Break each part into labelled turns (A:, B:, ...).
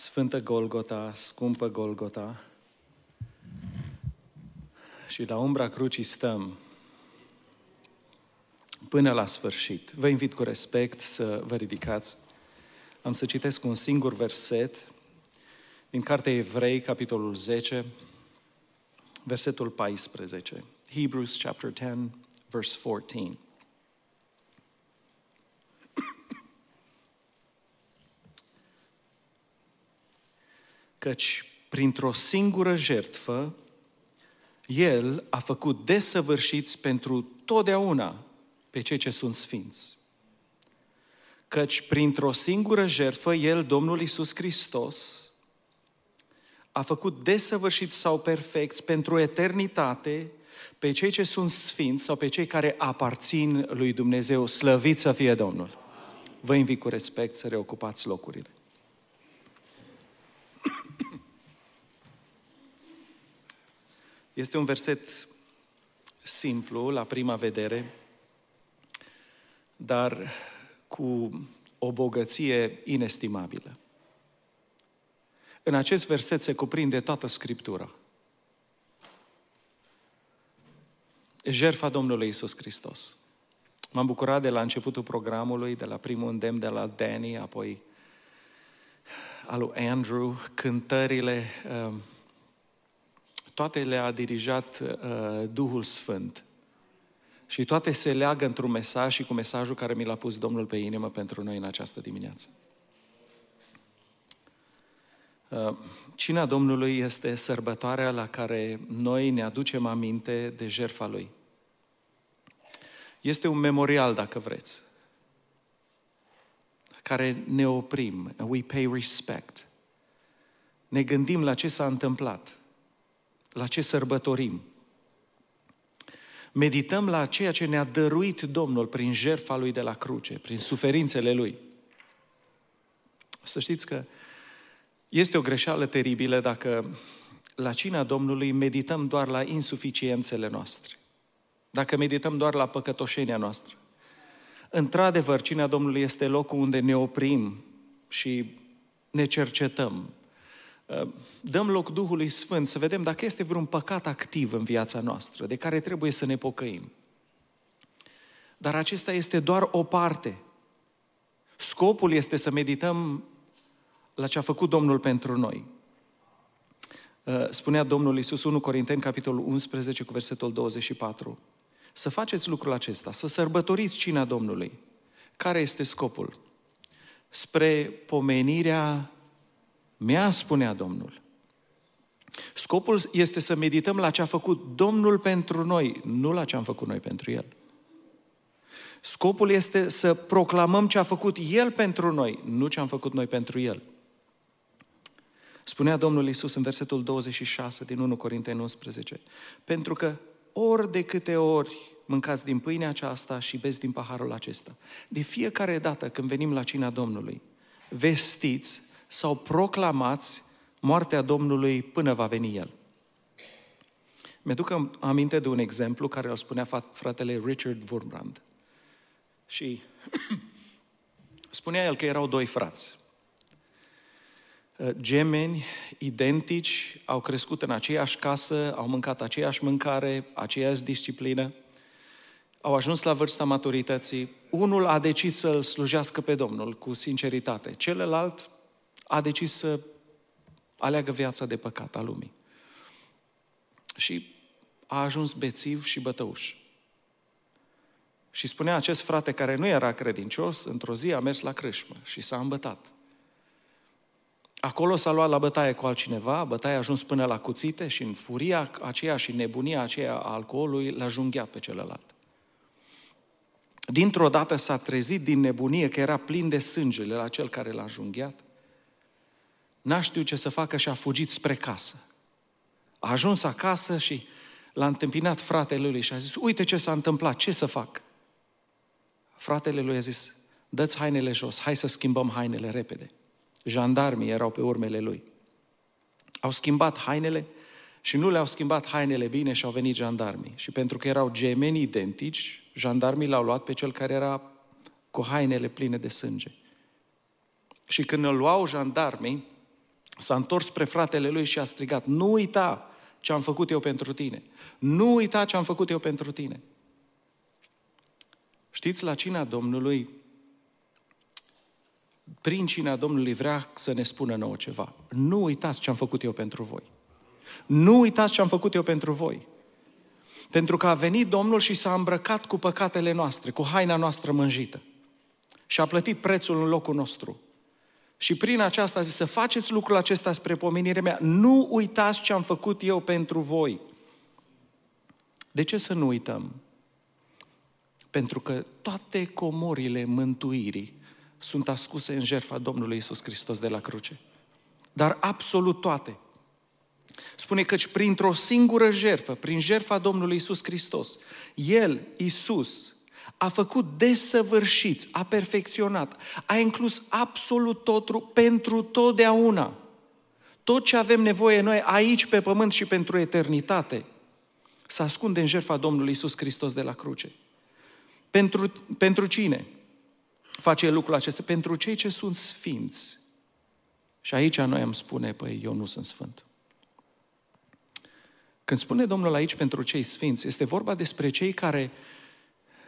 A: Sfântă Golgota, scumpă Golgota, și la umbra crucii stăm până la sfârșit. Vă invit cu respect să vă ridicați. Am să citesc un singur verset din Cartea Evrei, capitolul 10, versetul 14. Hebrews chapter 10, verse 14. Căci printr-o singură jertfă, El a făcut desăvârșiți pentru totdeauna pe cei ce sunt sfinți. Căci printr-o singură jertfă, El, Domnul Isus Hristos, a făcut desăvârșit sau perfect pentru eternitate pe cei ce sunt sfinți sau pe cei care aparțin lui Dumnezeu. Slăvit să fie Domnul! Vă invit cu respect să reocupați locurile. Este un verset simplu la prima vedere, dar cu o bogăție inestimabilă. În acest verset se cuprinde toată Scriptura. Jertfa Domnului Isus Hristos. M-am bucurat de la începutul programului, de la primul îndemn de la Danny, apoi al lui Andrew, cântările, um, toate le-a dirijat uh, Duhul Sfânt. Și toate se leagă într-un mesaj și cu mesajul care mi l-a pus Domnul pe inimă pentru noi în această dimineață. Uh, cina Domnului este sărbătoarea la care noi ne aducem aminte de jertfa Lui. Este un memorial, dacă vreți, care ne oprim, we pay respect. Ne gândim la ce s-a întâmplat, la ce sărbătorim. Medităm la ceea ce ne-a dăruit Domnul prin jertfa Lui de la cruce, prin suferințele Lui. Să știți că este o greșeală teribilă dacă la cina Domnului medităm doar la insuficiențele noastre. Dacă medităm doar la păcătoșenia noastră. Într-adevăr, cina Domnului este locul unde ne oprim și ne cercetăm. Dăm loc Duhului Sfânt să vedem dacă este vreun păcat activ în viața noastră, de care trebuie să ne pocăim. Dar acesta este doar o parte. Scopul este să medităm la ce a făcut Domnul pentru noi. Uh, spunea Domnul Iisus 1 Corinteni, capitolul 11, cu versetul 24. Să faceți lucrul acesta, să sărbătoriți cina Domnului. Care este scopul? Spre pomenirea mea, spunea Domnul. Scopul este să medităm la ce a făcut Domnul pentru noi, nu la ce am făcut noi pentru El. Scopul este să proclamăm ce a făcut El pentru noi, nu ce am făcut noi pentru El. Spunea Domnul Isus în versetul 26 din 1 Corinteni 11, pentru că ori de câte ori mâncați din pâinea aceasta și beți din paharul acesta, de fiecare dată când venim la cina Domnului, vestiți sau proclamați moartea Domnului până va veni El. Mi-aduc aminte de un exemplu care îl spunea fratele Richard Wurmbrand. Și spunea el că erau doi frați. Uh, gemeni identici, au crescut în aceeași casă, au mâncat aceeași mâncare, aceeași disciplină, au ajuns la vârsta maturității. Unul a decis să-L slujească pe Domnul cu sinceritate, celălalt a decis să aleagă viața de păcat a lumii. Și a ajuns bețiv și bătăuș. Și spunea acest frate care nu era credincios, într-o zi a mers la crâșmă și s-a îmbătat. Acolo s-a luat la bătaie cu altcineva, bătaia a ajuns până la cuțite și în furia aceea și nebunia aceea a alcoolului l-a junghiat pe celălalt. Dintr-o dată s-a trezit din nebunie că era plin de sângele la cel care l-a junghiat. N-a știut ce să facă și a fugit spre casă. A ajuns acasă și l-a întâmpinat fratele lui și a zis, uite ce s-a întâmplat, ce să fac? Fratele lui a zis, dă-ți hainele jos, hai să schimbăm hainele repede. Jandarmii erau pe urmele lui. Au schimbat hainele și nu le-au schimbat hainele bine și au venit jandarmii. Și pentru că erau gemeni identici, jandarmii l-au luat pe cel care era cu hainele pline de sânge. Și când îl luau jandarmii, S-a întors spre fratele lui și a strigat, nu uita ce am făcut eu pentru tine. Nu uita ce am făcut eu pentru tine. Știți, la cina Domnului, prin cina Domnului vrea să ne spună nouă ceva. Nu uitați ce am făcut eu pentru voi. Nu uitați ce am făcut eu pentru voi. Pentru că a venit Domnul și s-a îmbrăcat cu păcatele noastre, cu haina noastră mânjită. Și a plătit prețul în locul nostru. Și prin aceasta a zis să faceți lucrul acesta spre pomenirea mea. Nu uitați ce am făcut eu pentru voi. De ce să nu uităm? Pentru că toate comorile mântuirii sunt ascuse în jertfa Domnului Isus Hristos de la cruce. Dar absolut toate. Spune că printr-o singură jertfă, prin jertfa Domnului Isus Hristos, El, Isus, a făcut desăvârșiți, a perfecționat, a inclus absolut totul pentru totdeauna. Tot ce avem nevoie noi aici pe pământ și pentru eternitate, să ascunde în jertfa Domnului Isus Hristos de la cruce. Pentru, pentru cine face lucrul acesta? Pentru cei ce sunt sfinți. Și aici noi am spune, păi eu nu sunt sfânt. Când spune Domnul aici pentru cei sfinți, este vorba despre cei care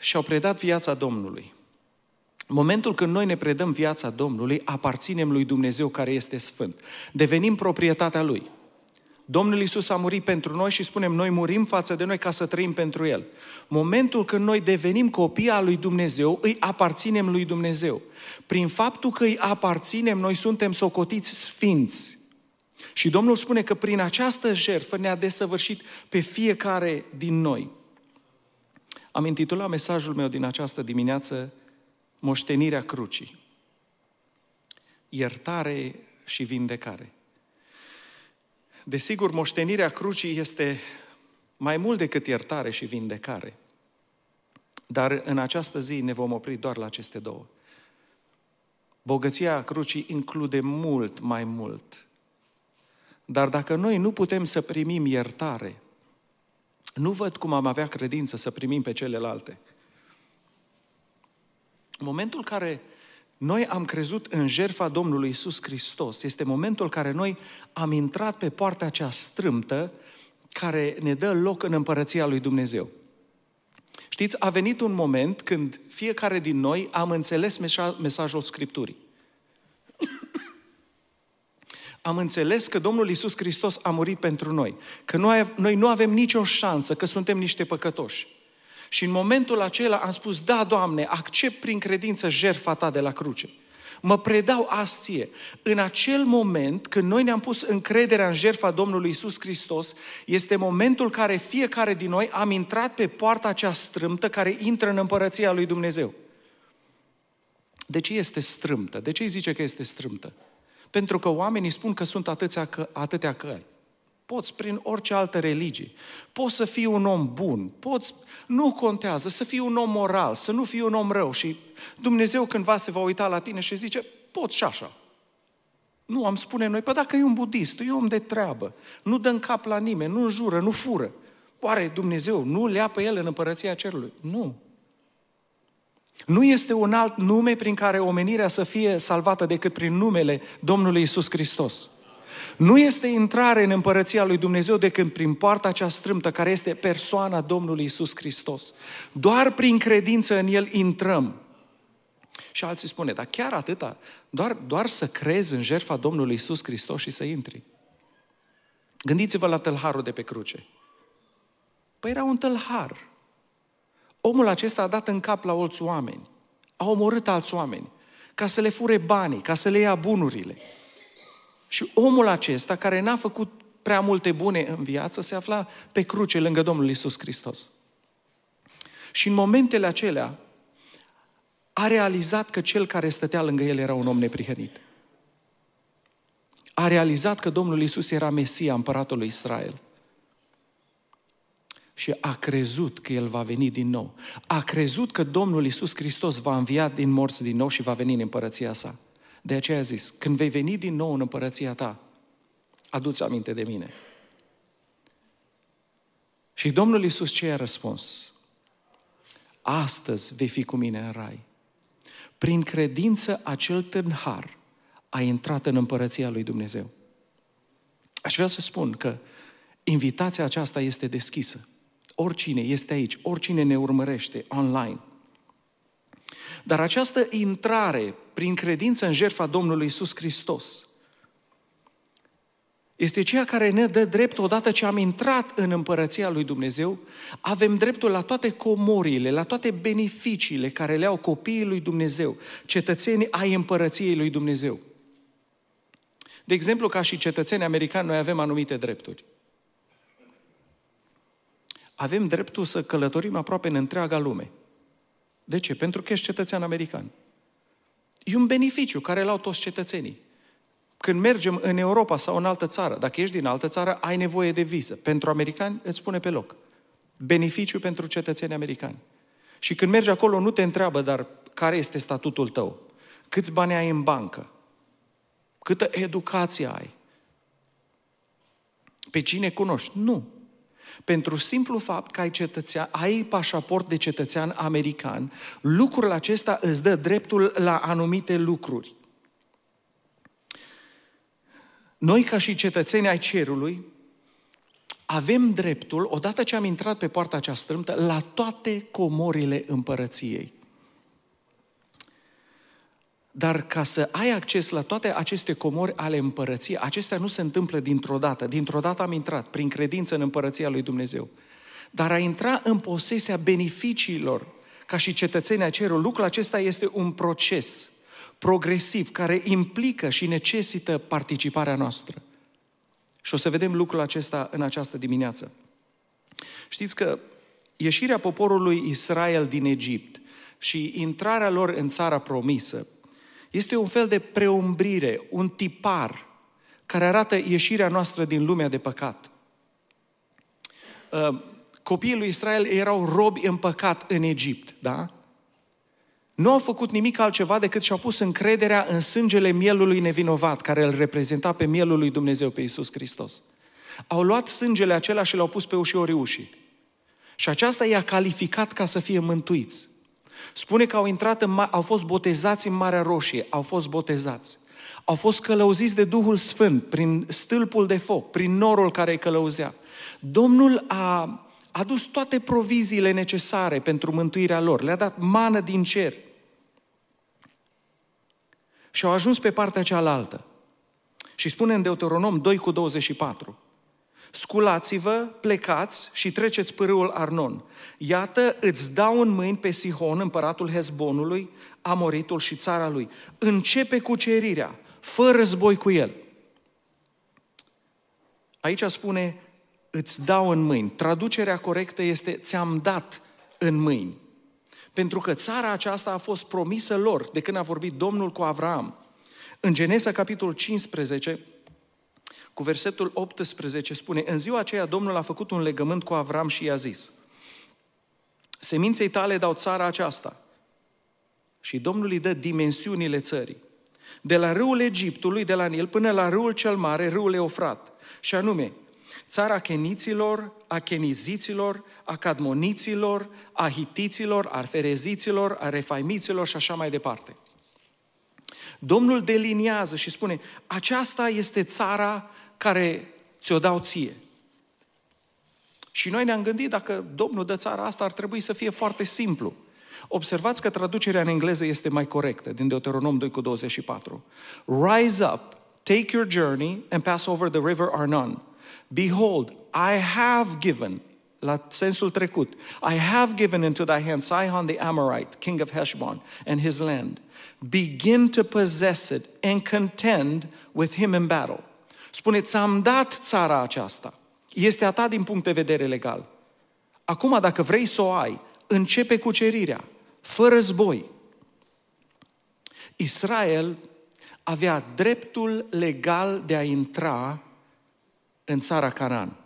A: și-au predat viața Domnului. În momentul când noi ne predăm viața Domnului, aparținem lui Dumnezeu care este sfânt. Devenim proprietatea Lui. Domnul Isus a murit pentru noi și spunem, noi murim față de noi ca să trăim pentru El. Momentul când noi devenim copii al lui Dumnezeu, îi aparținem lui Dumnezeu. Prin faptul că îi aparținem, noi suntem socotiți sfinți. Și Domnul spune că prin această jertfă ne-a desăvârșit pe fiecare din noi. Am intitulat mesajul meu din această dimineață Moștenirea crucii. Iertare și vindecare. Desigur, moștenirea crucii este mai mult decât iertare și vindecare. Dar în această zi ne vom opri doar la aceste două. Bogăția crucii include mult mai mult. Dar dacă noi nu putem să primim iertare, nu văd cum am avea credință să primim pe celelalte. În momentul în care noi am crezut în jertfa Domnului Isus Hristos, este momentul în care noi am intrat pe poarta cea strâmtă care ne dă loc în împărăția lui Dumnezeu. Știți, a venit un moment când fiecare din noi am înțeles mesajul Scripturii. Am înțeles că Domnul Isus Hristos a murit pentru noi, că noi, noi nu avem nicio șansă, că suntem niște păcătoși. Și în momentul acela am spus, da, Doamne, accept prin credință jertfa Ta de la cruce. Mă predau astie. În acel moment, când noi ne-am pus încrederea în jertfa Domnului Isus Hristos, este momentul care fiecare din noi am intrat pe poarta acea strâmtă care intră în împărăția lui Dumnezeu. De ce este strâmtă? De ce îi zice că este strâmtă? Pentru că oamenii spun că sunt atâția, că, atâtea căi. Poți prin orice altă religie. Poți să fii un om bun. Poți, nu contează, să fii un om moral, să nu fii un om rău. Și Dumnezeu cândva se va uita la tine și zice, poți și așa. Nu, am spune noi, păi dacă e un budist, e om de treabă, nu dă în cap la nimeni, nu înjură, nu fură. Oare Dumnezeu nu le ia pe el în împărăția cerului? Nu. Nu este un alt nume prin care omenirea să fie salvată decât prin numele Domnului Isus Hristos. Nu este intrare în împărăția lui Dumnezeu decât prin poarta cea strâmtă care este persoana Domnului Isus Hristos. Doar prin credință în El intrăm. Și alții spune, dar chiar atâta, doar, doar să crezi în jertfa Domnului Isus Hristos și să intri. Gândiți-vă la tălharul de pe cruce. Păi era un tălhar. Omul acesta a dat în cap la alți oameni. A omorât alți oameni. Ca să le fure banii, ca să le ia bunurile. Și omul acesta, care n-a făcut prea multe bune în viață, se afla pe cruce lângă Domnul Isus Hristos. Și în momentele acelea a realizat că cel care stătea lângă el era un om neprihănit. A realizat că Domnul Isus era Mesia, împăratul lui Israel. Și a crezut că El va veni din nou. A crezut că Domnul Isus Hristos va învia din morți din nou și va veni în împărăția sa. De aceea a zis, când vei veni din nou în împărăția ta, aduți aminte de mine. Și Domnul Iisus ce a răspuns? Astăzi vei fi cu mine în rai. Prin credință acel tânhar a intrat în împărăția lui Dumnezeu. Aș vrea să spun că invitația aceasta este deschisă. Oricine este aici, oricine ne urmărește online. Dar această intrare prin credință în jertfa Domnului Isus Hristos este ceea care ne dă drept odată ce am intrat în împărăția lui Dumnezeu, avem dreptul la toate comorile, la toate beneficiile care le au copiii lui Dumnezeu, cetățenii ai împărăției lui Dumnezeu. De exemplu, ca și cetățeni americani, noi avem anumite drepturi. Avem dreptul să călătorim aproape în întreaga lume. De ce? Pentru că ești cetățean american. E un beneficiu care îl au toți cetățenii. Când mergem în Europa sau în altă țară, dacă ești din altă țară, ai nevoie de viză. Pentru americani îți spune pe loc. Beneficiu pentru cetățenii americani. Și când mergi acolo, nu te întreabă, dar care este statutul tău? Câți bani ai în bancă? Câtă educație ai? Pe cine cunoști? Nu. Pentru simplu fapt că ai, cetățean, ai pașaport de cetățean american, lucrul acesta îți dă dreptul la anumite lucruri. Noi, ca și cetățeni ai cerului, avem dreptul, odată ce am intrat pe poarta cea strâmtă, la toate comorile împărăției. Dar ca să ai acces la toate aceste comori ale împărăției, acestea nu se întâmplă dintr-o dată. Dintr-o dată am intrat, prin credință în împărăția lui Dumnezeu. Dar a intra în posesia beneficiilor ca și cetățenii a cerului, lucrul acesta este un proces progresiv care implică și necesită participarea noastră. Și o să vedem lucrul acesta în această dimineață. Știți că ieșirea poporului Israel din Egipt și intrarea lor în țara promisă este un fel de preumbrire, un tipar care arată ieșirea noastră din lumea de păcat. Uh, copiii lui Israel erau robi în păcat în Egipt, da? Nu au făcut nimic altceva decât și-au pus încrederea în sângele mielului nevinovat, care îl reprezenta pe mielul lui Dumnezeu, pe Iisus Hristos. Au luat sângele acela și l-au pus pe ușiorii ușii. Și aceasta i-a calificat ca să fie mântuiți. Spune că au intrat în, au fost botezați în Marea Roșie, au fost botezați. Au fost călăuziți de Duhul Sfânt prin stâlpul de foc, prin norul care îi călăuzea. Domnul a adus toate proviziile necesare pentru mântuirea lor, le-a dat mană din cer. Și au ajuns pe partea cealaltă. Și spune în Deuteronom 2 cu 24, Sculați-vă, plecați și treceți pârâul Arnon. Iată, îți dau în mâini pe Sihon, împăratul Hezbonului, Amoritul și țara lui. Începe cucerirea, fă război cu el. Aici spune, îți dau în mâini. Traducerea corectă este, ți-am dat în mâini. Pentru că țara aceasta a fost promisă lor de când a vorbit Domnul cu Avram. În Genesa, capitolul 15, cu versetul 18 spune, în ziua aceea Domnul a făcut un legământ cu Avram și i-a zis, seminței tale dau țara aceasta. Și Domnul îi dă dimensiunile țării. De la râul Egiptului, de la Nil, până la râul cel mare, râul Eufrat. Și anume, țara Cheniților, a Cheniziților, a Cadmoniților, a Hitiților, a Fereziților, a Refaimiților și așa mai departe. Domnul deliniază și spune, aceasta este țara care ți-o dau ție. Și noi ne-am gândit, dacă Domnul dă țara asta, ar trebui să fie foarte simplu. Observați că traducerea în engleză este mai corectă, din Deuteronom 2 cu 24. Rise up, take your journey and pass over the river Arnon. Behold, I have given, la sensul trecut, I have given into thy hand Sihon the Amorite, king of Heshbon, and his land. Begin to possess it and contend with him in battle. Spune, ți-am dat țara aceasta. Este a ta din punct de vedere legal. Acum, dacă vrei să o ai, începe cucerirea, fără război. Israel avea dreptul legal de a intra în țara Canaan.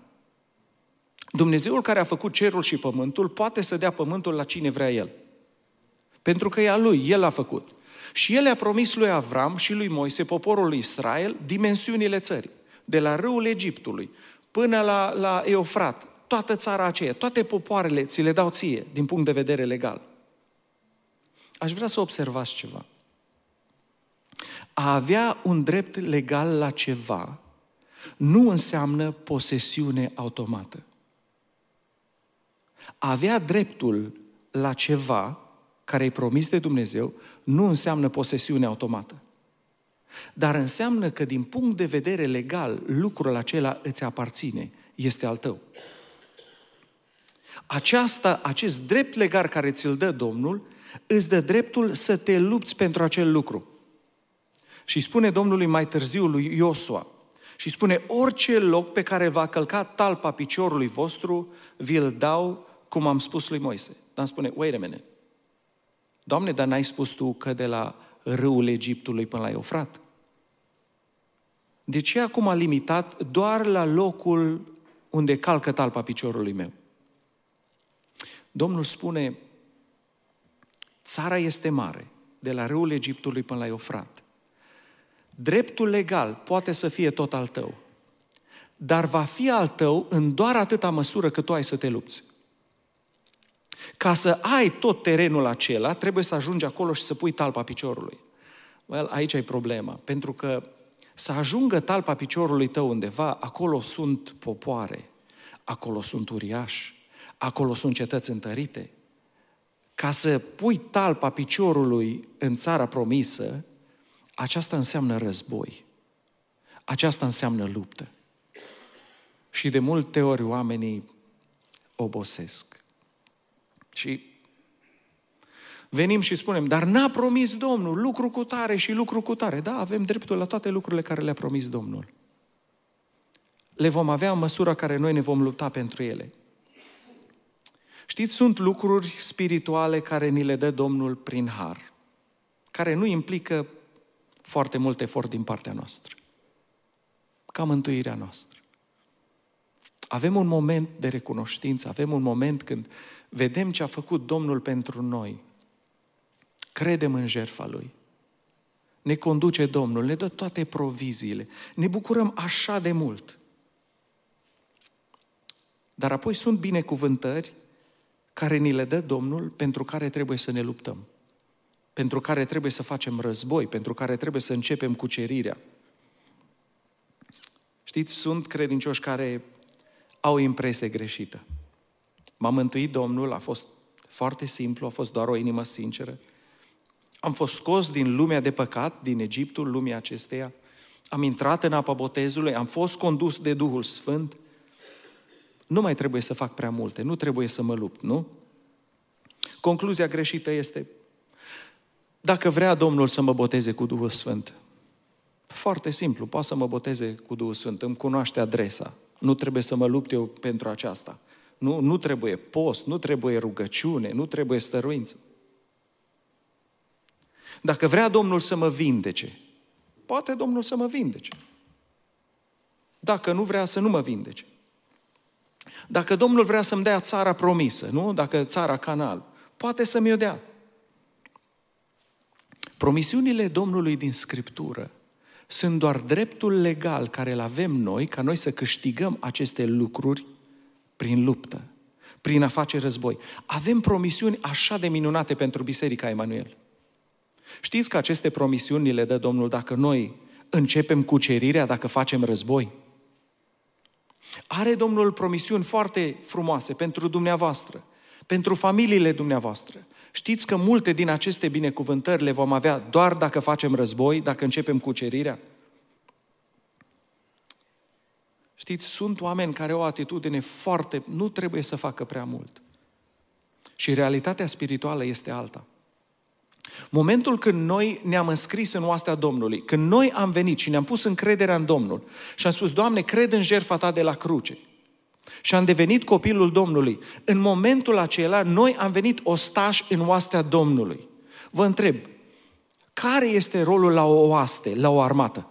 A: Dumnezeul care a făcut cerul și pământul poate să dea pământul la cine vrea El. Pentru că e a Lui, El a făcut. Și El a promis lui Avram și lui Moise, poporul lui Israel, dimensiunile țării. De la râul Egiptului până la, la Eufrat, toată țara aceea, toate popoarele ți le dau ție, din punct de vedere legal. Aș vrea să observați ceva. A avea un drept legal la ceva nu înseamnă posesiune automată. Avea dreptul la ceva care e promis de Dumnezeu nu înseamnă posesiune automată. Dar înseamnă că din punct de vedere legal lucrul acela îți aparține, este al tău. Aceasta, acest drept legal care ți-l dă Domnul, îți dă dreptul să te lupți pentru acel lucru. Și spune Domnului mai târziu lui Iosua, și spune, orice loc pe care va călca talpa piciorului vostru, vi-l dau, cum am spus lui Moise. Dar spune, wait a minute. Doamne, dar n-ai spus tu că de la râul Egiptului până la Eufrat? De ce acum a limitat doar la locul unde calcă talpa piciorului meu? Domnul spune, țara este mare, de la râul Egiptului până la Eufrat. Dreptul legal poate să fie tot al tău, dar va fi al tău în doar atâta măsură că tu ai să te lupți. Ca să ai tot terenul acela, trebuie să ajungi acolo și să pui talpa piciorului. Well, aici e problema, pentru că să ajungă talpa piciorului tău undeva, acolo sunt popoare, acolo sunt uriași, acolo sunt cetăți întărite. Ca să pui talpa piciorului în țara promisă, aceasta înseamnă război. Aceasta înseamnă luptă. Și de multe ori oamenii obosesc. Și venim și spunem, dar n-a promis Domnul lucru cu tare și lucru cu tare. Da, avem dreptul la toate lucrurile care le-a promis Domnul. Le vom avea în măsura care noi ne vom lupta pentru ele. Știți, sunt lucruri spirituale care ni le dă Domnul prin har, care nu implică foarte mult efort din partea noastră. Ca mântuirea noastră. Avem un moment de recunoștință, avem un moment când vedem ce a făcut Domnul pentru noi. Credem în jertfa Lui. Ne conduce Domnul, ne dă toate proviziile. Ne bucurăm așa de mult. Dar apoi sunt binecuvântări care ni le dă Domnul pentru care trebuie să ne luptăm pentru care trebuie să facem război, pentru care trebuie să începem cucerirea. Știți, sunt credincioși care au impresie greșită. M-a mântuit Domnul, a fost foarte simplu, a fost doar o inimă sinceră. Am fost scos din lumea de păcat, din Egiptul, lumea acesteia. Am intrat în apa botezului, am fost condus de Duhul Sfânt. Nu mai trebuie să fac prea multe, nu trebuie să mă lupt, nu? Concluzia greșită este, dacă vrea Domnul să mă boteze cu Duhul Sfânt, foarte simplu, poate să mă boteze cu Duhul Sfânt, îmi cunoaște adresa. Nu trebuie să mă lupt eu pentru aceasta. Nu, nu trebuie post, nu trebuie rugăciune, nu trebuie stăruință. Dacă vrea Domnul să mă vindece, poate Domnul să mă vindece. Dacă nu vrea să nu mă vindece. Dacă Domnul vrea să-mi dea țara promisă, nu? Dacă țara canal, poate să-mi o dea. Promisiunile Domnului din Scriptură sunt doar dreptul legal care îl avem noi ca noi să câștigăm aceste lucruri prin luptă, prin a face război. Avem promisiuni așa de minunate pentru Biserica Emanuel. Știți că aceste promisiuni ni le dă Domnul dacă noi începem cucerirea, dacă facem război? Are Domnul promisiuni foarte frumoase pentru dumneavoastră, pentru familiile dumneavoastră, Știți că multe din aceste binecuvântări le vom avea doar dacă facem război, dacă începem cucerirea? Știți, sunt oameni care au o atitudine foarte... Nu trebuie să facă prea mult. Și realitatea spirituală este alta. Momentul când noi ne-am înscris în oastea Domnului, când noi am venit și ne-am pus încrederea în Domnul și am spus, Doamne, cred în jertfa Ta de la cruce, și am devenit copilul Domnului. În momentul acela, noi am venit ostași în oastea Domnului. Vă întreb, care este rolul la o oaste, la o armată?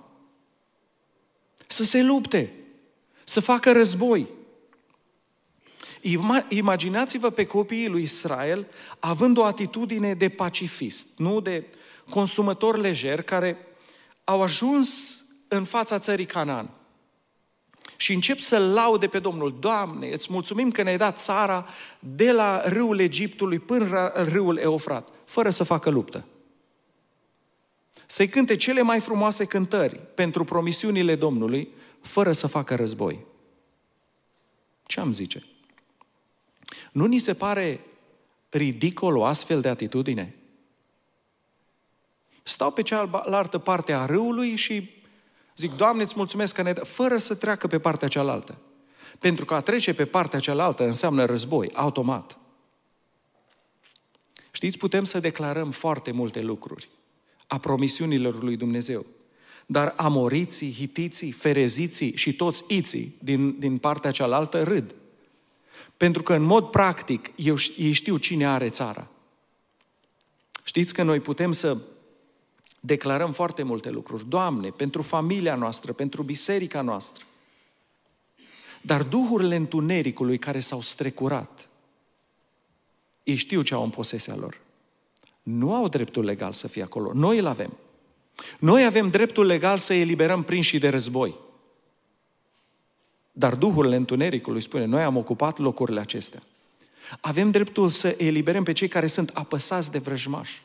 A: Să se lupte, să facă război. Imaginați-vă pe copiii lui Israel având o atitudine de pacifist, nu de consumator lejer, care au ajuns în fața țării Canaan și încep să laude pe Domnul. Doamne, îți mulțumim că ne-ai dat țara de la râul Egiptului până la râul Eufrat, fără să facă luptă. Să-i cânte cele mai frumoase cântări pentru promisiunile Domnului, fără să facă război. Ce am zice? Nu ni se pare ridicol o astfel de atitudine? Stau pe cealaltă parte a râului și zic, Doamne, îți mulțumesc că ne dă, fără să treacă pe partea cealaltă. Pentru că a trece pe partea cealaltă înseamnă război, automat. Știți, putem să declarăm foarte multe lucruri a promisiunilor lui Dumnezeu. Dar amoriții, hitiții, fereziții și toți iții din, din partea cealaltă râd. Pentru că în mod practic eu, ei știu cine are țara. Știți că noi putem să declarăm foarte multe lucruri. Doamne, pentru familia noastră, pentru biserica noastră. Dar duhurile întunericului care s-au strecurat, ei știu ce au în posesia lor. Nu au dreptul legal să fie acolo. Noi îl avem. Noi avem dreptul legal să eliberăm prinși de război. Dar duhurile întunericului spune, noi am ocupat locurile acestea. Avem dreptul să eliberăm pe cei care sunt apăsați de vrăjmași.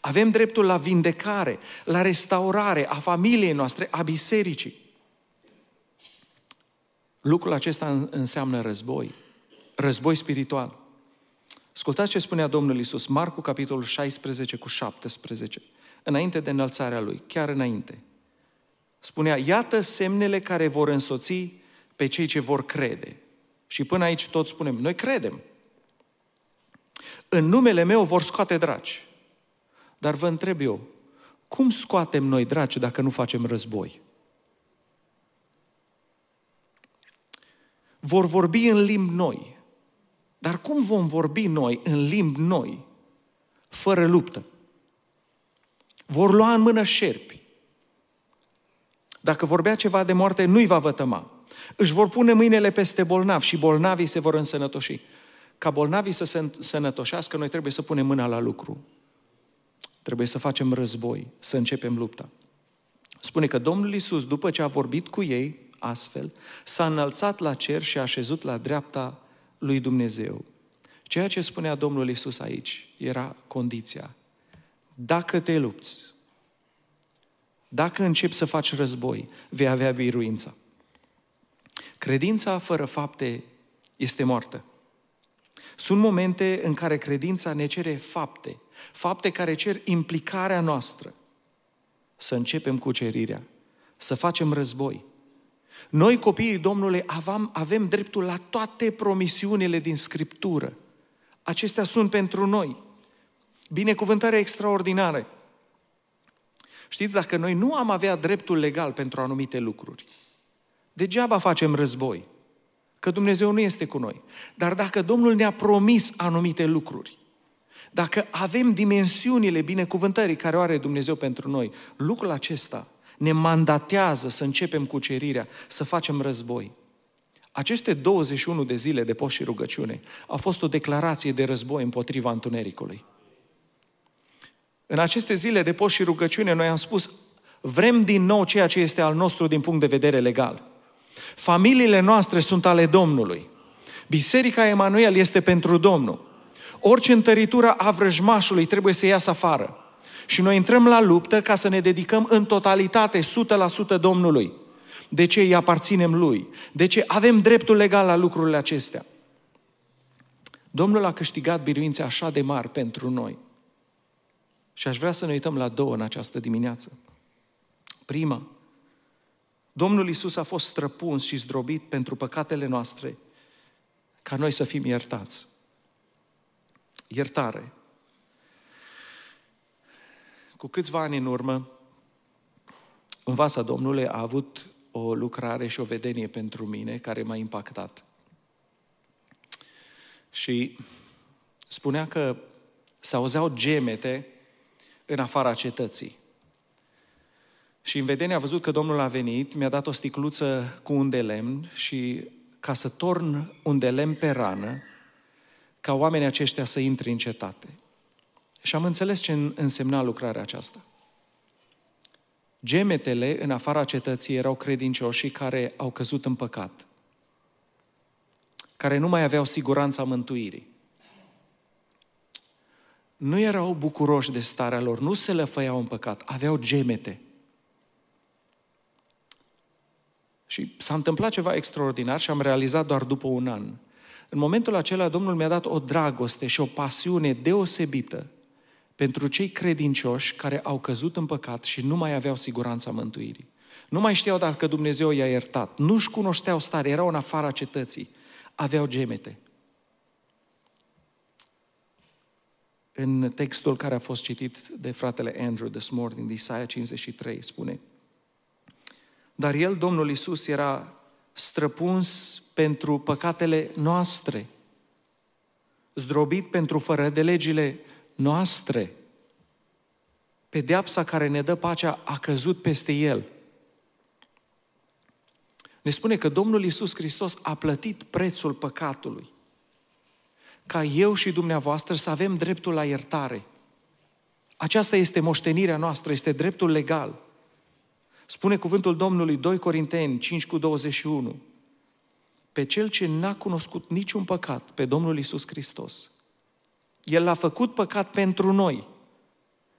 A: Avem dreptul la vindecare, la restaurare a familiei noastre, a bisericii. Lucrul acesta înseamnă război, război spiritual. Ascultați ce spunea Domnul Isus, Marcu, capitolul 16 cu 17, înainte de înălțarea lui, chiar înainte. Spunea, iată semnele care vor însoți pe cei ce vor crede. Și până aici toți spunem, noi credem. În numele meu vor scoate draci. Dar vă întreb eu, cum scoatem noi draci dacă nu facem război? Vor vorbi în limbi noi. Dar cum vom vorbi noi în limbi noi, fără luptă? Vor lua în mână șerpi. Dacă vorbea ceva de moarte, nu-i va vătăma. Își vor pune mâinile peste bolnavi și bolnavii se vor însănătoși. Ca bolnavii să se însănătoșească, noi trebuie să punem mâna la lucru. Trebuie să facem război, să începem lupta. Spune că Domnul Iisus, după ce a vorbit cu ei, astfel, s-a înălțat la cer și a așezut la dreapta lui Dumnezeu. Ceea ce spunea Domnul Isus aici era condiția. Dacă te lupți, dacă începi să faci război, vei avea biruința. Credința fără fapte este moartă. Sunt momente în care credința ne cere fapte, fapte care cer implicarea noastră. Să începem cucerirea, să facem război, noi, copiii Domnului, avem, avem dreptul la toate promisiunile din Scriptură. Acestea sunt pentru noi. Binecuvântare extraordinare. Știți, dacă noi nu am avea dreptul legal pentru anumite lucruri, degeaba facem război, că Dumnezeu nu este cu noi. Dar dacă Domnul ne-a promis anumite lucruri, dacă avem dimensiunile binecuvântării care o are Dumnezeu pentru noi, lucrul acesta ne mandatează să începem cucerirea, să facem război. Aceste 21 de zile de post și rugăciune au fost o declarație de război împotriva întunericului. În aceste zile de post și rugăciune noi am spus, vrem din nou ceea ce este al nostru din punct de vedere legal. Familiile noastre sunt ale Domnului. Biserica Emanuel este pentru Domnul. Orice întăritură a vrăjmașului trebuie să iasă afară. Și noi intrăm la luptă ca să ne dedicăm în totalitate, 100% Domnului. De ce îi aparținem Lui? De ce avem dreptul legal la lucrurile acestea? Domnul a câștigat biruințe așa de mari pentru noi. Și aș vrea să ne uităm la două în această dimineață. Prima, Domnul Isus a fost străpuns și zdrobit pentru păcatele noastre, ca noi să fim iertați. Iertare cu câțiva ani în urmă, în Vasa Domnului a avut o lucrare și o vedenie pentru mine care m-a impactat. Și spunea că se auzeau gemete în afara cetății. Și în vedenie a văzut că Domnul a venit, mi-a dat o sticluță cu un de lemn și ca să torn un de lemn pe rană, ca oamenii aceștia să intre în cetate. Și am înțeles ce însemna lucrarea aceasta. Gemetele în afara cetății erau credincioșii care au căzut în păcat, care nu mai aveau siguranța mântuirii. Nu erau bucuroși de starea lor, nu se lăfăiau în păcat, aveau gemete. Și s-a întâmplat ceva extraordinar și am realizat doar după un an. În momentul acela, Domnul mi-a dat o dragoste și o pasiune deosebită pentru cei credincioși care au căzut în păcat și nu mai aveau siguranța mântuirii. Nu mai știau dacă Dumnezeu i-a iertat. Nu-și cunoșteau stare, erau în afara cetății. Aveau gemete. În textul care a fost citit de fratele Andrew this morning, Isaia 53, spune Dar el, Domnul Isus, era străpuns pentru păcatele noastre, zdrobit pentru fără de legile noastre. Pedeapsa care ne dă pacea a căzut peste el. Ne spune că Domnul Isus Hristos a plătit prețul păcatului ca eu și dumneavoastră să avem dreptul la iertare. Aceasta este moștenirea noastră, este dreptul legal. Spune cuvântul Domnului 2 Corinteni 5 cu 21. Pe cel ce n-a cunoscut niciun păcat, pe Domnul Isus Hristos. El l-a făcut păcat pentru noi,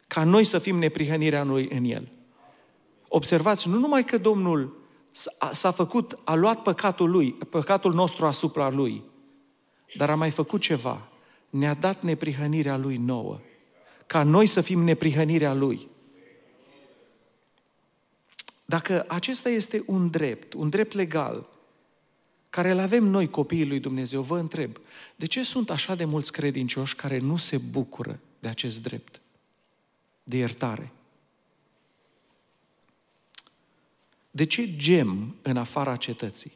A: ca noi să fim neprihănirea Lui în El. Observați, nu numai că Domnul s-a făcut, a luat păcatul Lui, păcatul nostru asupra Lui, dar a mai făcut ceva. Ne-a dat neprihănirea Lui nouă. Ca noi să fim neprihănirea Lui. Dacă acesta este un drept, un drept legal, care îl avem noi, copiii lui Dumnezeu, vă întreb, de ce sunt așa de mulți credincioși care nu se bucură de acest drept, de iertare? De ce gem în afara cetății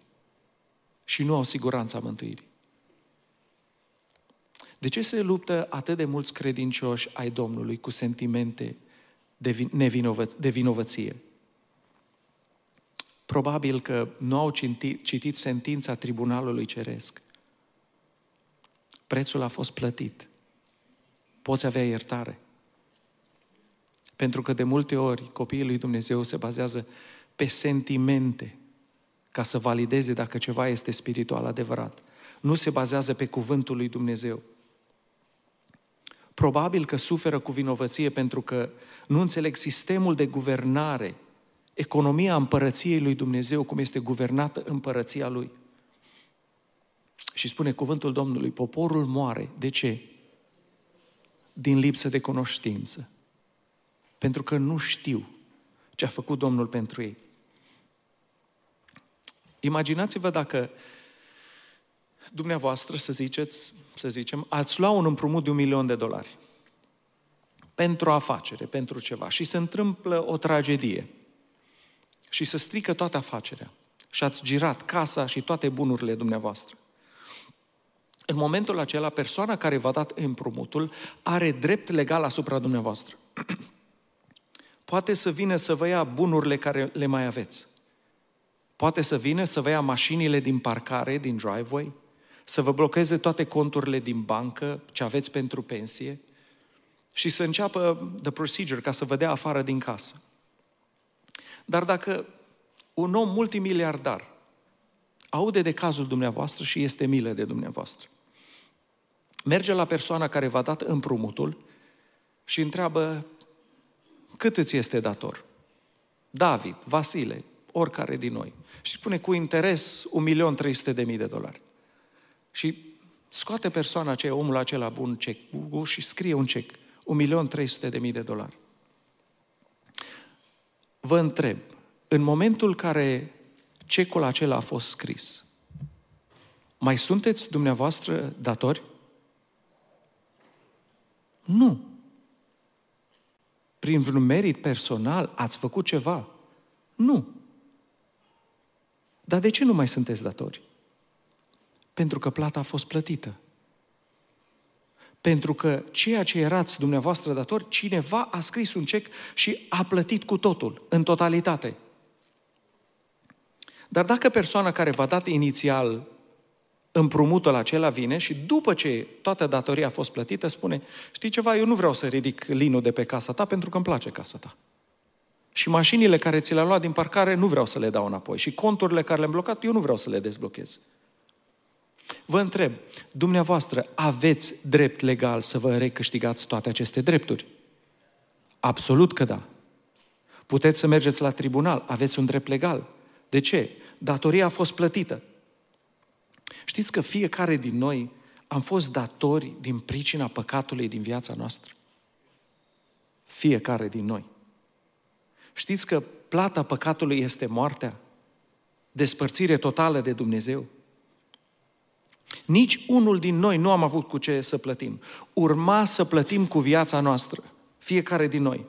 A: și nu au siguranța mântuirii? De ce se luptă atât de mulți credincioși ai Domnului cu sentimente de, nevinovă- de vinovăție? Probabil că nu au citit, citit sentința Tribunalului Ceresc. Prețul a fost plătit. Poți avea iertare. Pentru că de multe ori copiii lui Dumnezeu se bazează pe sentimente ca să valideze dacă ceva este spiritual adevărat. Nu se bazează pe cuvântul lui Dumnezeu. Probabil că suferă cu vinovăție pentru că nu înțeleg sistemul de guvernare, economia împărăției lui Dumnezeu, cum este guvernată împărăția lui. Și spune cuvântul Domnului, poporul moare. De ce? Din lipsă de cunoștință. Pentru că nu știu ce a făcut Domnul pentru ei. Imaginați-vă dacă dumneavoastră, să ziceți, să zicem, ați lua un împrumut de un milion de dolari pentru afacere, pentru ceva și se întâmplă o tragedie și se strică toată afacerea și ați girat casa și toate bunurile dumneavoastră. În momentul acela, persoana care v-a dat împrumutul are drept legal asupra dumneavoastră. Poate să vină să vă ia bunurile care le mai aveți. Poate să vină să vă ia mașinile din parcare, din driveway, să vă blocheze toate conturile din bancă, ce aveți pentru pensie și să înceapă the procedure ca să vă dea afară din casă. Dar dacă un om multimiliardar aude de cazul dumneavoastră și este milă de dumneavoastră, merge la persoana care v-a dat împrumutul și întreabă cât îți este dator? David, Vasile, oricare din noi. Și spune cu interes 1.300.000 de dolari. Și scoate persoana aceea, omul acela bun, cec și scrie un cec, 1.300.000 de dolari. Vă întreb, în momentul care cecul acela a fost scris, mai sunteți dumneavoastră datori? Nu. Prin vreun merit personal ați făcut ceva? Nu. Dar de ce nu mai sunteți datori? Pentru că plata a fost plătită. Pentru că ceea ce erați dumneavoastră datori, cineva a scris un cec și a plătit cu totul, în totalitate. Dar dacă persoana care v-a dat inițial împrumutul acela vine și după ce toată datoria a fost plătită, spune, știi ceva, eu nu vreau să ridic linul de pe casa ta pentru că îmi place casa ta. Și mașinile care ți le-am luat din parcare nu vreau să le dau înapoi. Și conturile care le-am blocat, eu nu vreau să le dezblochez. Vă întreb, dumneavoastră aveți drept legal să vă recâștigați toate aceste drepturi? Absolut că da. Puteți să mergeți la tribunal, aveți un drept legal. De ce? Datoria a fost plătită. Știți că fiecare din noi am fost datori din pricina păcatului din viața noastră? Fiecare din noi. Știți că plata păcatului este moartea? Despărțire totală de Dumnezeu? Nici unul din noi nu am avut cu ce să plătim. Urma să plătim cu viața noastră, fiecare din noi.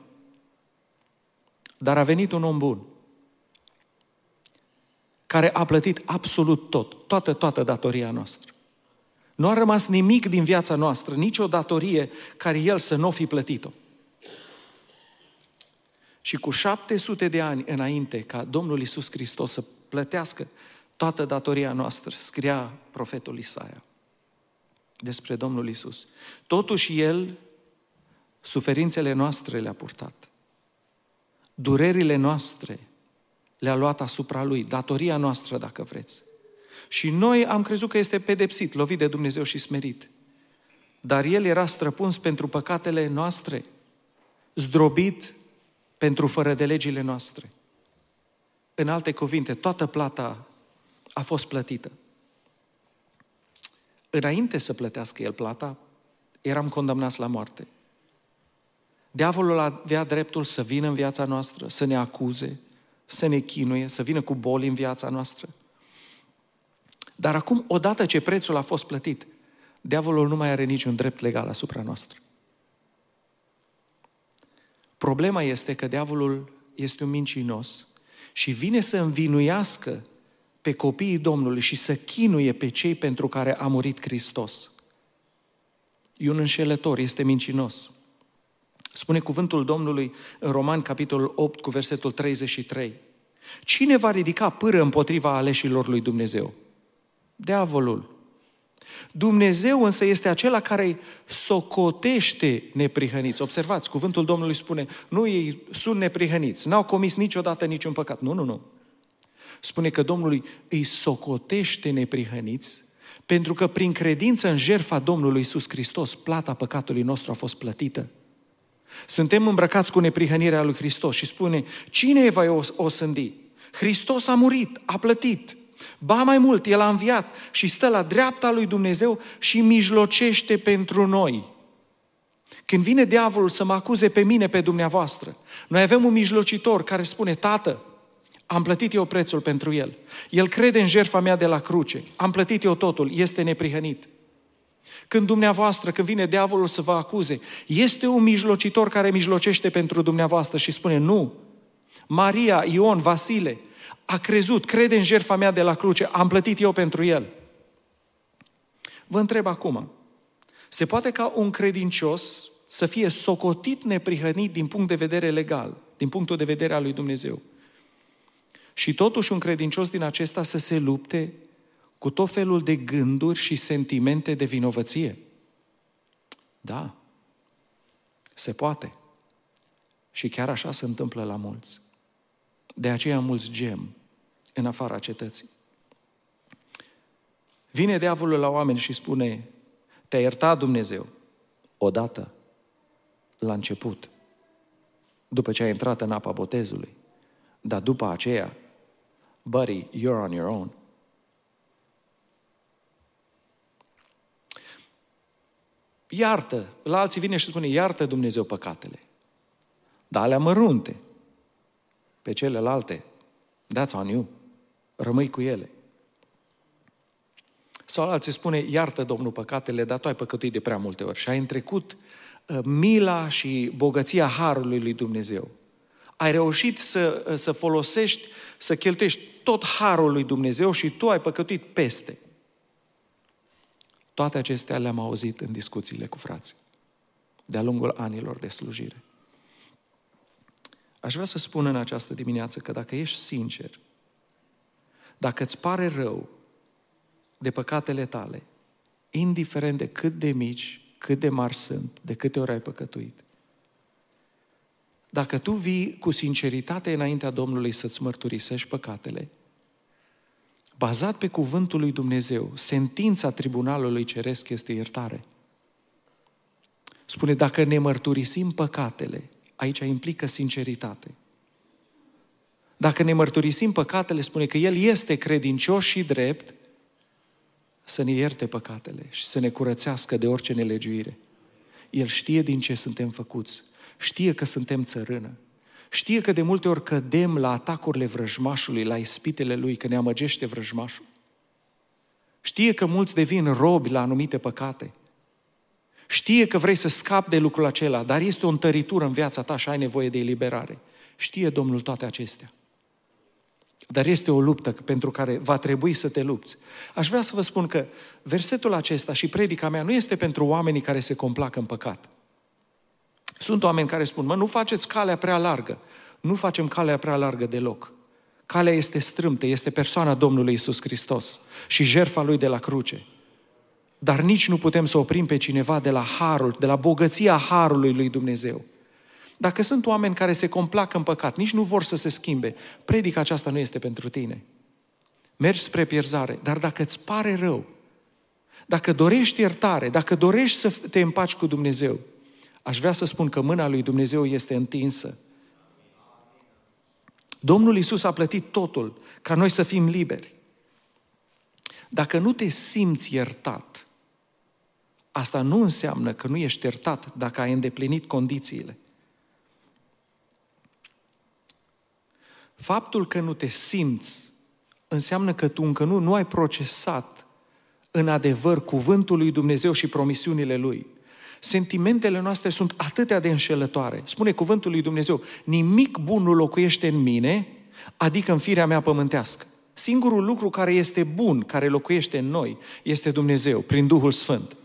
A: Dar a venit un om bun, care a plătit absolut tot, toată, toată datoria noastră. Nu a rămas nimic din viața noastră, nicio datorie care El să nu fi plătit-o. Și cu 700 de ani înainte ca Domnul Isus Hristos să plătească toată datoria noastră, scria profetul Isaia despre Domnul Isus. Totuși El suferințele noastre le-a purtat. Durerile noastre le-a luat asupra Lui, datoria noastră, dacă vreți. Și noi am crezut că este pedepsit, lovit de Dumnezeu și smerit. Dar El era străpuns pentru păcatele noastre, zdrobit pentru fără de legile noastre. În alte cuvinte, toată plata a fost plătită. Înainte să plătească el plata, eram condamnați la moarte. Diavolul avea dreptul să vină în viața noastră, să ne acuze, să ne chinuie, să vină cu boli în viața noastră. Dar acum, odată ce prețul a fost plătit, diavolul nu mai are niciun drept legal asupra noastră. Problema este că diavolul este un mincinos și vine să învinuiască pe copiii Domnului și să chinuie pe cei pentru care a murit Hristos. E un înșelător, este mincinos. Spune cuvântul Domnului în Roman, capitolul 8, cu versetul 33. Cine va ridica pâră împotriva aleșilor lui Dumnezeu? Diavolul. Dumnezeu însă este acela care socotește neprihăniți. Observați, cuvântul Domnului spune, nu ei sunt neprihăniți, n-au comis niciodată niciun păcat. Nu, nu, nu. Spune că Domnului îi socotește neprihăniți, pentru că prin credință în jertfa Domnului Iisus Hristos, plata păcatului nostru a fost plătită. Suntem îmbrăcați cu neprihănirea lui Hristos și spune, cine va o sândi? Hristos a murit, a plătit, Ba mai mult, El a înviat și stă la dreapta lui Dumnezeu și mijlocește pentru noi. Când vine diavolul să mă acuze pe mine, pe dumneavoastră, noi avem un mijlocitor care spune, Tată, am plătit eu prețul pentru el. El crede în jertfa mea de la cruce. Am plătit eu totul. Este neprihănit. Când dumneavoastră, când vine diavolul să vă acuze, este un mijlocitor care mijlocește pentru dumneavoastră și spune, nu, Maria, Ion, Vasile, a crezut, crede în jertfa mea de la cruce, am plătit eu pentru el. Vă întreb acum, se poate ca un credincios să fie socotit neprihănit din punct de vedere legal, din punctul de vedere al lui Dumnezeu. Și totuși un credincios din acesta să se lupte cu tot felul de gânduri și sentimente de vinovăție. Da, se poate. Și chiar așa se întâmplă la mulți. De aceea mulți gem în afara cetății. Vine diavolul la oameni și spune, te-a iertat Dumnezeu odată, la început, după ce ai intrat în apa botezului, dar după aceea, buddy, you're on your own. Iartă, la alții vine și spune, iartă Dumnezeu păcatele. Dar alea mărunte, pe celelalte, that's on you rămâi cu ele. Sau alții spune, iartă Domnul păcatele, dar tu ai păcătuit de prea multe ori și ai întrecut uh, mila și bogăția Harului lui Dumnezeu. Ai reușit să, uh, să folosești, să cheltuiești tot Harul lui Dumnezeu și tu ai păcătuit peste. Toate acestea le-am auzit în discuțiile cu frații, de-a lungul anilor de slujire. Aș vrea să spun în această dimineață că dacă ești sincer, dacă îți pare rău de păcatele tale, indiferent de cât de mici, cât de mari sunt, de câte ori ai păcătuit, dacă tu vii cu sinceritate înaintea Domnului să-ți mărturisești păcatele, bazat pe cuvântul lui Dumnezeu, sentința tribunalului ceresc este iertare. Spune, dacă ne mărturisim păcatele, aici implică sinceritate. Dacă ne mărturisim păcatele, spune că El este credincios și drept să ne ierte păcatele și să ne curățească de orice nelegiuire. El știe din ce suntem făcuți, știe că suntem țărână, știe că de multe ori cădem la atacurile vrăjmașului, la ispitele lui, că ne amăgește vrăjmașul. Știe că mulți devin robi la anumite păcate. Știe că vrei să scapi de lucrul acela, dar este o întăritură în viața ta și ai nevoie de eliberare. Știe Domnul toate acestea. Dar este o luptă pentru care va trebui să te lupți. Aș vrea să vă spun că versetul acesta și predica mea nu este pentru oamenii care se complac în păcat. Sunt oameni care spun, mă, nu faceți calea prea largă. Nu facem calea prea largă deloc. Calea este strâmtă, este persoana Domnului Isus Hristos și jertfa Lui de la cruce. Dar nici nu putem să oprim pe cineva de la harul, de la bogăția harului lui Dumnezeu. Dacă sunt oameni care se complac în păcat, nici nu vor să se schimbe, predica aceasta nu este pentru tine. Mergi spre pierzare, dar dacă îți pare rău, dacă dorești iertare, dacă dorești să te împaci cu Dumnezeu, aș vrea să spun că mâna lui Dumnezeu este întinsă. Domnul Isus a plătit totul ca noi să fim liberi. Dacă nu te simți iertat, asta nu înseamnă că nu ești iertat dacă ai îndeplinit condițiile. Faptul că nu te simți înseamnă că tu încă nu, nu ai procesat în adevăr cuvântul lui Dumnezeu și promisiunile lui. Sentimentele noastre sunt atâtea de înșelătoare. Spune cuvântul lui Dumnezeu, nimic bun nu locuiește în mine, adică în firea mea pământească. Singurul lucru care este bun, care locuiește în noi, este Dumnezeu, prin Duhul Sfânt.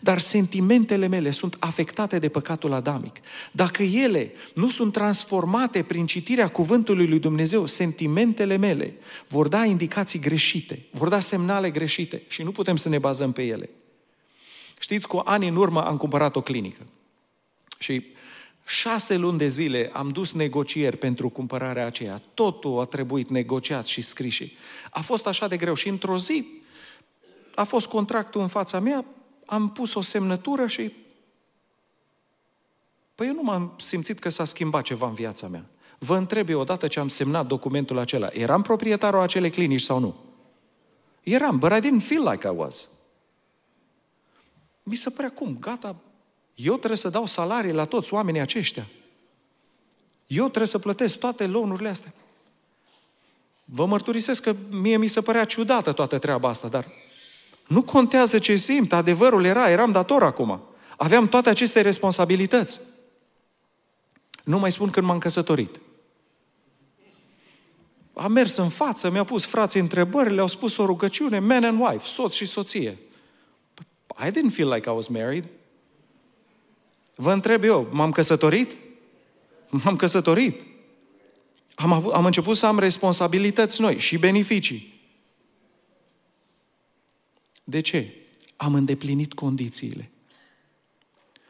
A: Dar sentimentele mele sunt afectate de păcatul adamic. Dacă ele nu sunt transformate prin citirea cuvântului lui Dumnezeu, sentimentele mele vor da indicații greșite, vor da semnale greșite și nu putem să ne bazăm pe ele. Știți, cu ani în urmă am cumpărat o clinică și șase luni de zile am dus negocieri pentru cumpărarea aceea. Totul a trebuit negociat și scris și a fost așa de greu și într-o zi a fost contractul în fața mea, am pus o semnătură și... Păi eu nu m-am simțit că s-a schimbat ceva în viața mea. Vă întreb eu odată ce am semnat documentul acela, eram proprietarul acelei clinici sau nu? Eram, but I didn't feel like I was. Mi se părea cum, gata, eu trebuie să dau salarii la toți oamenii aceștia. Eu trebuie să plătesc toate lonurile astea. Vă mărturisesc că mie mi se părea ciudată toată treaba asta, dar nu contează ce simt, adevărul era, eram dator acum. Aveam toate aceste responsabilități. Nu mai spun când m-am căsătorit. Am mers în față, mi-au pus frații întrebări, le-au spus o rugăciune, man and wife, soț și soție. I didn't feel like I was married. Vă întreb eu, m-am căsătorit? M-am căsătorit. Am, avut, am început să am responsabilități noi și beneficii. De ce? Am îndeplinit condițiile.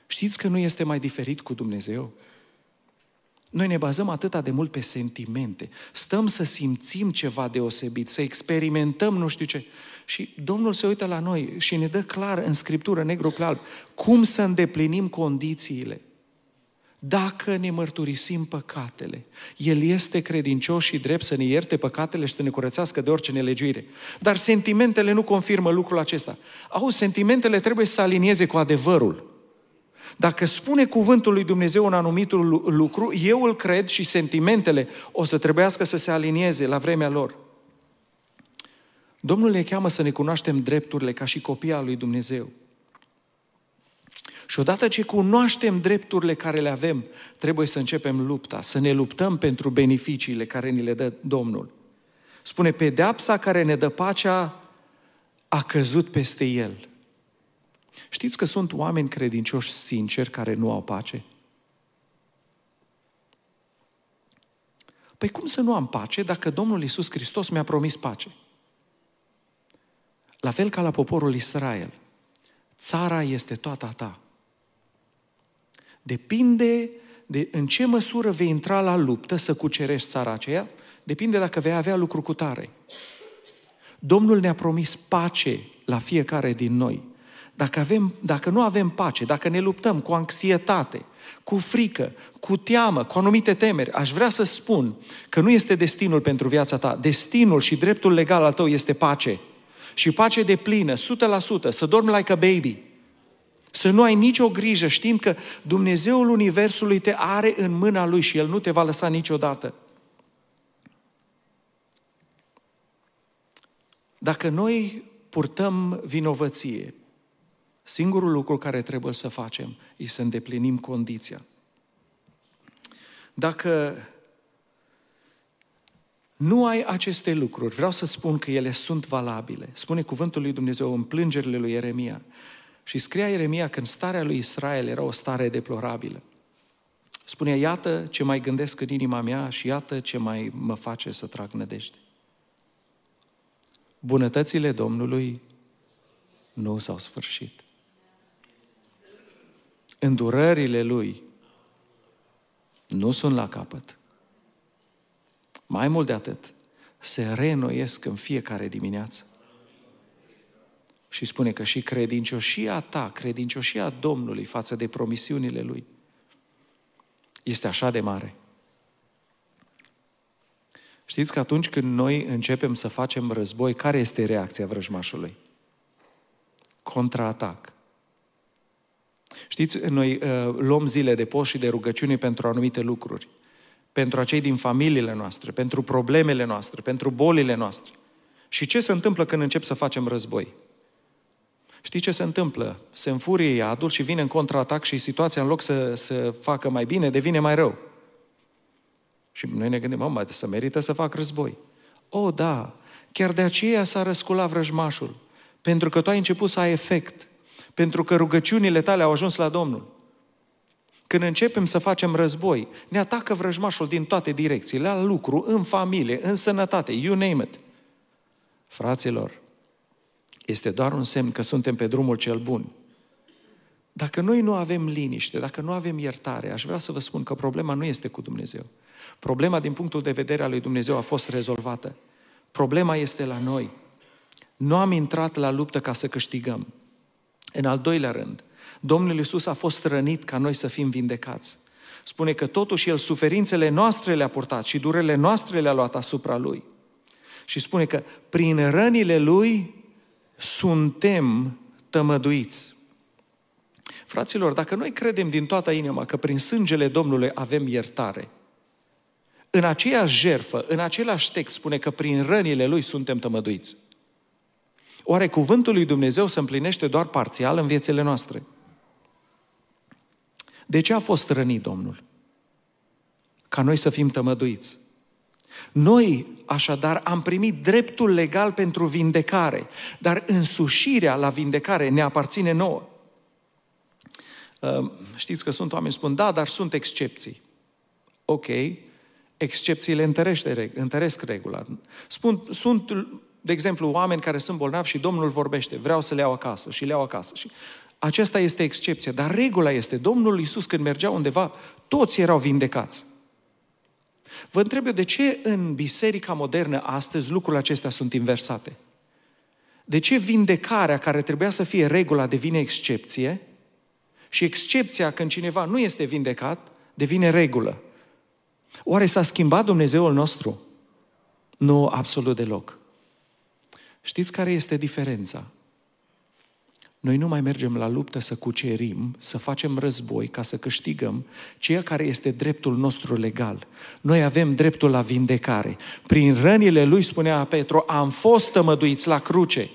A: Știți că nu este mai diferit cu Dumnezeu? Noi ne bazăm atât de mult pe sentimente. Stăm să simțim ceva deosebit, să experimentăm nu știu ce. Și Domnul se uită la noi și ne dă clar în Scriptură, negru pe alb, cum să îndeplinim condițiile. Dacă ne mărturisim păcatele, El este credincios și drept să ne ierte păcatele și să ne curățească de orice nelegiuire. Dar sentimentele nu confirmă lucrul acesta. Au, sentimentele trebuie să alinieze cu adevărul. Dacă spune cuvântul lui Dumnezeu un anumit lucru, eu îl cred și sentimentele o să trebuiască să se alinieze la vremea lor. Domnul ne cheamă să ne cunoaștem drepturile ca și copii al lui Dumnezeu. Și odată ce cunoaștem drepturile care le avem, trebuie să începem lupta, să ne luptăm pentru beneficiile care ni le dă Domnul. Spune, pedeapsa care ne dă pacea a căzut peste el. Știți că sunt oameni credincioși sinceri care nu au pace? Păi cum să nu am pace dacă Domnul Iisus Hristos mi-a promis pace? La fel ca la poporul Israel, țara este toată a ta. Depinde de în ce măsură vei intra la luptă să cucerești țara aceea, depinde dacă vei avea lucru cu tare. Domnul ne-a promis pace la fiecare din noi. dacă, avem, dacă nu avem pace, dacă ne luptăm cu anxietate, cu frică, cu teamă, cu anumite temeri, aș vrea să spun că nu este destinul pentru viața ta. Destinul și dreptul legal al tău este pace. Și pace de plină, 100%, să dormi like a baby. Să nu ai nicio grijă știind că Dumnezeul Universului te are în mâna Lui și El nu te va lăsa niciodată. Dacă noi purtăm vinovăție, singurul lucru care trebuie să facem e să îndeplinim condiția. Dacă nu ai aceste lucruri, vreau să spun că ele sunt valabile. Spune cuvântul lui Dumnezeu în plângerile lui Ieremia. Și scria Ieremia că în starea lui Israel era o stare deplorabilă. Spunea, iată ce mai gândesc în inima mea și iată ce mai mă face să trag nădejde. Bunătățile Domnului nu s-au sfârșit. Îndurările Lui nu sunt la capăt. Mai mult de atât, se reînnoiesc în fiecare dimineață. Și spune că și credincioșia ta, credincioșia Domnului față de promisiunile Lui, este așa de mare. Știți că atunci când noi începem să facem război, care este reacția vrăjmașului? Contraatac. Știți, noi uh, luăm zile de post și de rugăciune pentru anumite lucruri. Pentru acei din familiile noastre, pentru problemele noastre, pentru bolile noastre. Și ce se întâmplă când încep să facem război? Știi ce se întâmplă? Se înfurie iadul și vine în contraatac și situația, în loc să, să facă mai bine, devine mai rău. Și noi ne gândim, mă, să merită să fac război. O, oh, da, chiar de aceea s-a răsculat vrăjmașul. Pentru că tu ai început să ai efect. Pentru că rugăciunile tale au ajuns la Domnul. Când începem să facem război, ne atacă vrăjmașul din toate direcțiile, la lucru, în familie, în sănătate, you name it. Fraților, este doar un semn că suntem pe drumul cel bun. Dacă noi nu avem liniște, dacă nu avem iertare, aș vrea să vă spun că problema nu este cu Dumnezeu. Problema din punctul de vedere al lui Dumnezeu a fost rezolvată. Problema este la noi. Nu am intrat la luptă ca să câștigăm. În al doilea rând, Domnul Iisus a fost rănit ca noi să fim vindecați. Spune că totuși El suferințele noastre le-a purtat și durele noastre le-a luat asupra Lui. Și spune că prin rănile Lui suntem tămăduiți. Fraților, dacă noi credem din toată inima că prin sângele Domnului avem iertare, în aceeași jerfă, în același text spune că prin rănile Lui suntem tămăduiți. Oare cuvântul lui Dumnezeu se împlinește doar parțial în viețile noastre? De ce a fost rănit Domnul? Ca noi să fim tămăduiți. Noi, așadar, am primit dreptul legal pentru vindecare, dar însușirea la vindecare ne aparține nouă. Știți că sunt oameni spun, da, dar sunt excepții. Ok, excepțiile întărește, întăresc regula. Spun, sunt, de exemplu, oameni care sunt bolnavi și Domnul vorbește, vreau să le iau acasă și le iau acasă. Și aceasta este excepția, dar regula este, Domnul Iisus când mergea undeva, toți erau vindecați. Vă întreb eu, de ce în biserica modernă astăzi lucrurile acestea sunt inversate? De ce vindecarea care trebuia să fie regula devine excepție și excepția când cineva nu este vindecat devine regulă? Oare s-a schimbat Dumnezeul nostru? Nu, absolut deloc. Știți care este diferența? Noi nu mai mergem la luptă să cucerim, să facem război ca să câștigăm ceea care este dreptul nostru legal. Noi avem dreptul la vindecare. Prin rănile lui, spunea Petru, am fost tămăduiți la cruce.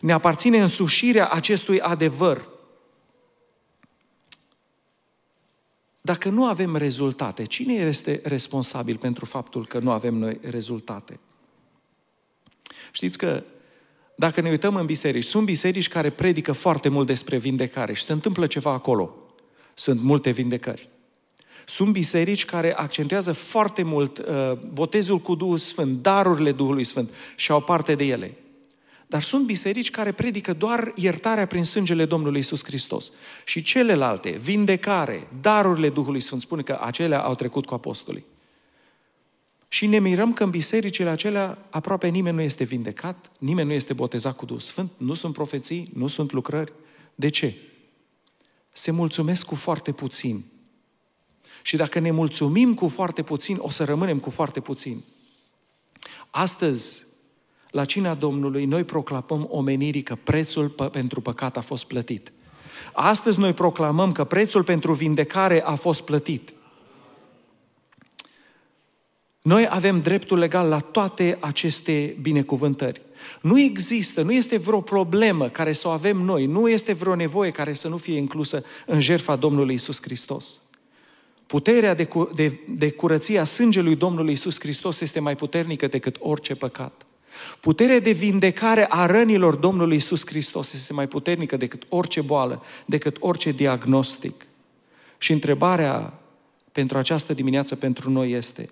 A: Ne aparține însușirea acestui adevăr. Dacă nu avem rezultate, cine este responsabil pentru faptul că nu avem noi rezultate? Știți că dacă ne uităm în biserici, sunt biserici care predică foarte mult despre vindecare și se întâmplă ceva acolo. Sunt multe vindecări. Sunt biserici care accentuează foarte mult uh, botezul cu Duhul Sfânt, darurile Duhului Sfânt și au parte de ele. Dar sunt biserici care predică doar iertarea prin sângele Domnului Isus Hristos. Și celelalte, vindecare, darurile Duhului Sfânt, spune că acelea au trecut cu apostolii. Și ne mirăm că în bisericile acelea aproape nimeni nu este vindecat, nimeni nu este botezat cu Duhul Sfânt, nu sunt profeții, nu sunt lucrări. De ce? Se mulțumesc cu foarte puțin. Și dacă ne mulțumim cu foarte puțin, o să rămânem cu foarte puțin. Astăzi, la cina Domnului, noi proclamăm omenirii că prețul pentru păcat a fost plătit. Astăzi noi proclamăm că prețul pentru vindecare a fost plătit. Noi avem dreptul legal la toate aceste binecuvântări. Nu există, nu este vreo problemă care să o avem noi, nu este vreo nevoie care să nu fie inclusă în jertfa Domnului Isus Hristos. Puterea de, de, de curăție a sângelui Domnului Isus Hristos este mai puternică decât orice păcat. Puterea de vindecare a rănilor Domnului Isus Hristos este mai puternică decât orice boală, decât orice diagnostic. Și întrebarea pentru această dimineață pentru noi este,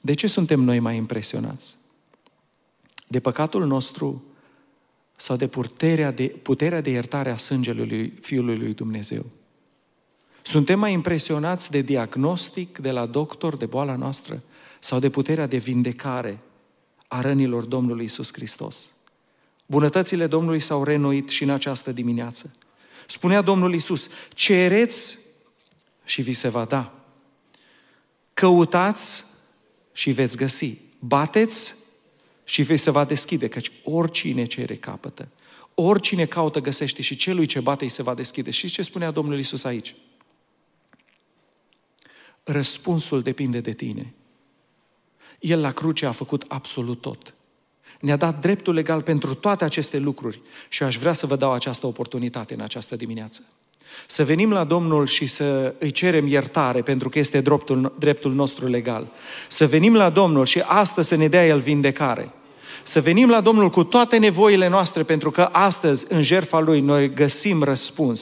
A: de ce suntem noi mai impresionați? De păcatul nostru sau de puterea de, puterea de iertare a sângelui Fiului lui Dumnezeu? Suntem mai impresionați de diagnostic de la doctor de boala noastră sau de puterea de vindecare a rănilor Domnului Isus Hristos? Bunătățile Domnului s-au renuit și în această dimineață. Spunea Domnul Isus, cereți și vi se va da. Căutați și veți găsi. Bateți și vi se va deschide, căci oricine cere capătă. Oricine caută găsește și celui ce bate îi se va deschide. Și ce spunea Domnul Isus aici? Răspunsul depinde de tine. El la cruce a făcut absolut tot. Ne-a dat dreptul legal pentru toate aceste lucruri și aș vrea să vă dau această oportunitate în această dimineață. Să venim la Domnul și să îi cerem iertare pentru că este dreptul, dreptul nostru legal. Să venim la Domnul și astăzi să ne dea El vindecare. Să venim la Domnul cu toate nevoile noastre pentru că astăzi în jertfa Lui noi găsim răspuns.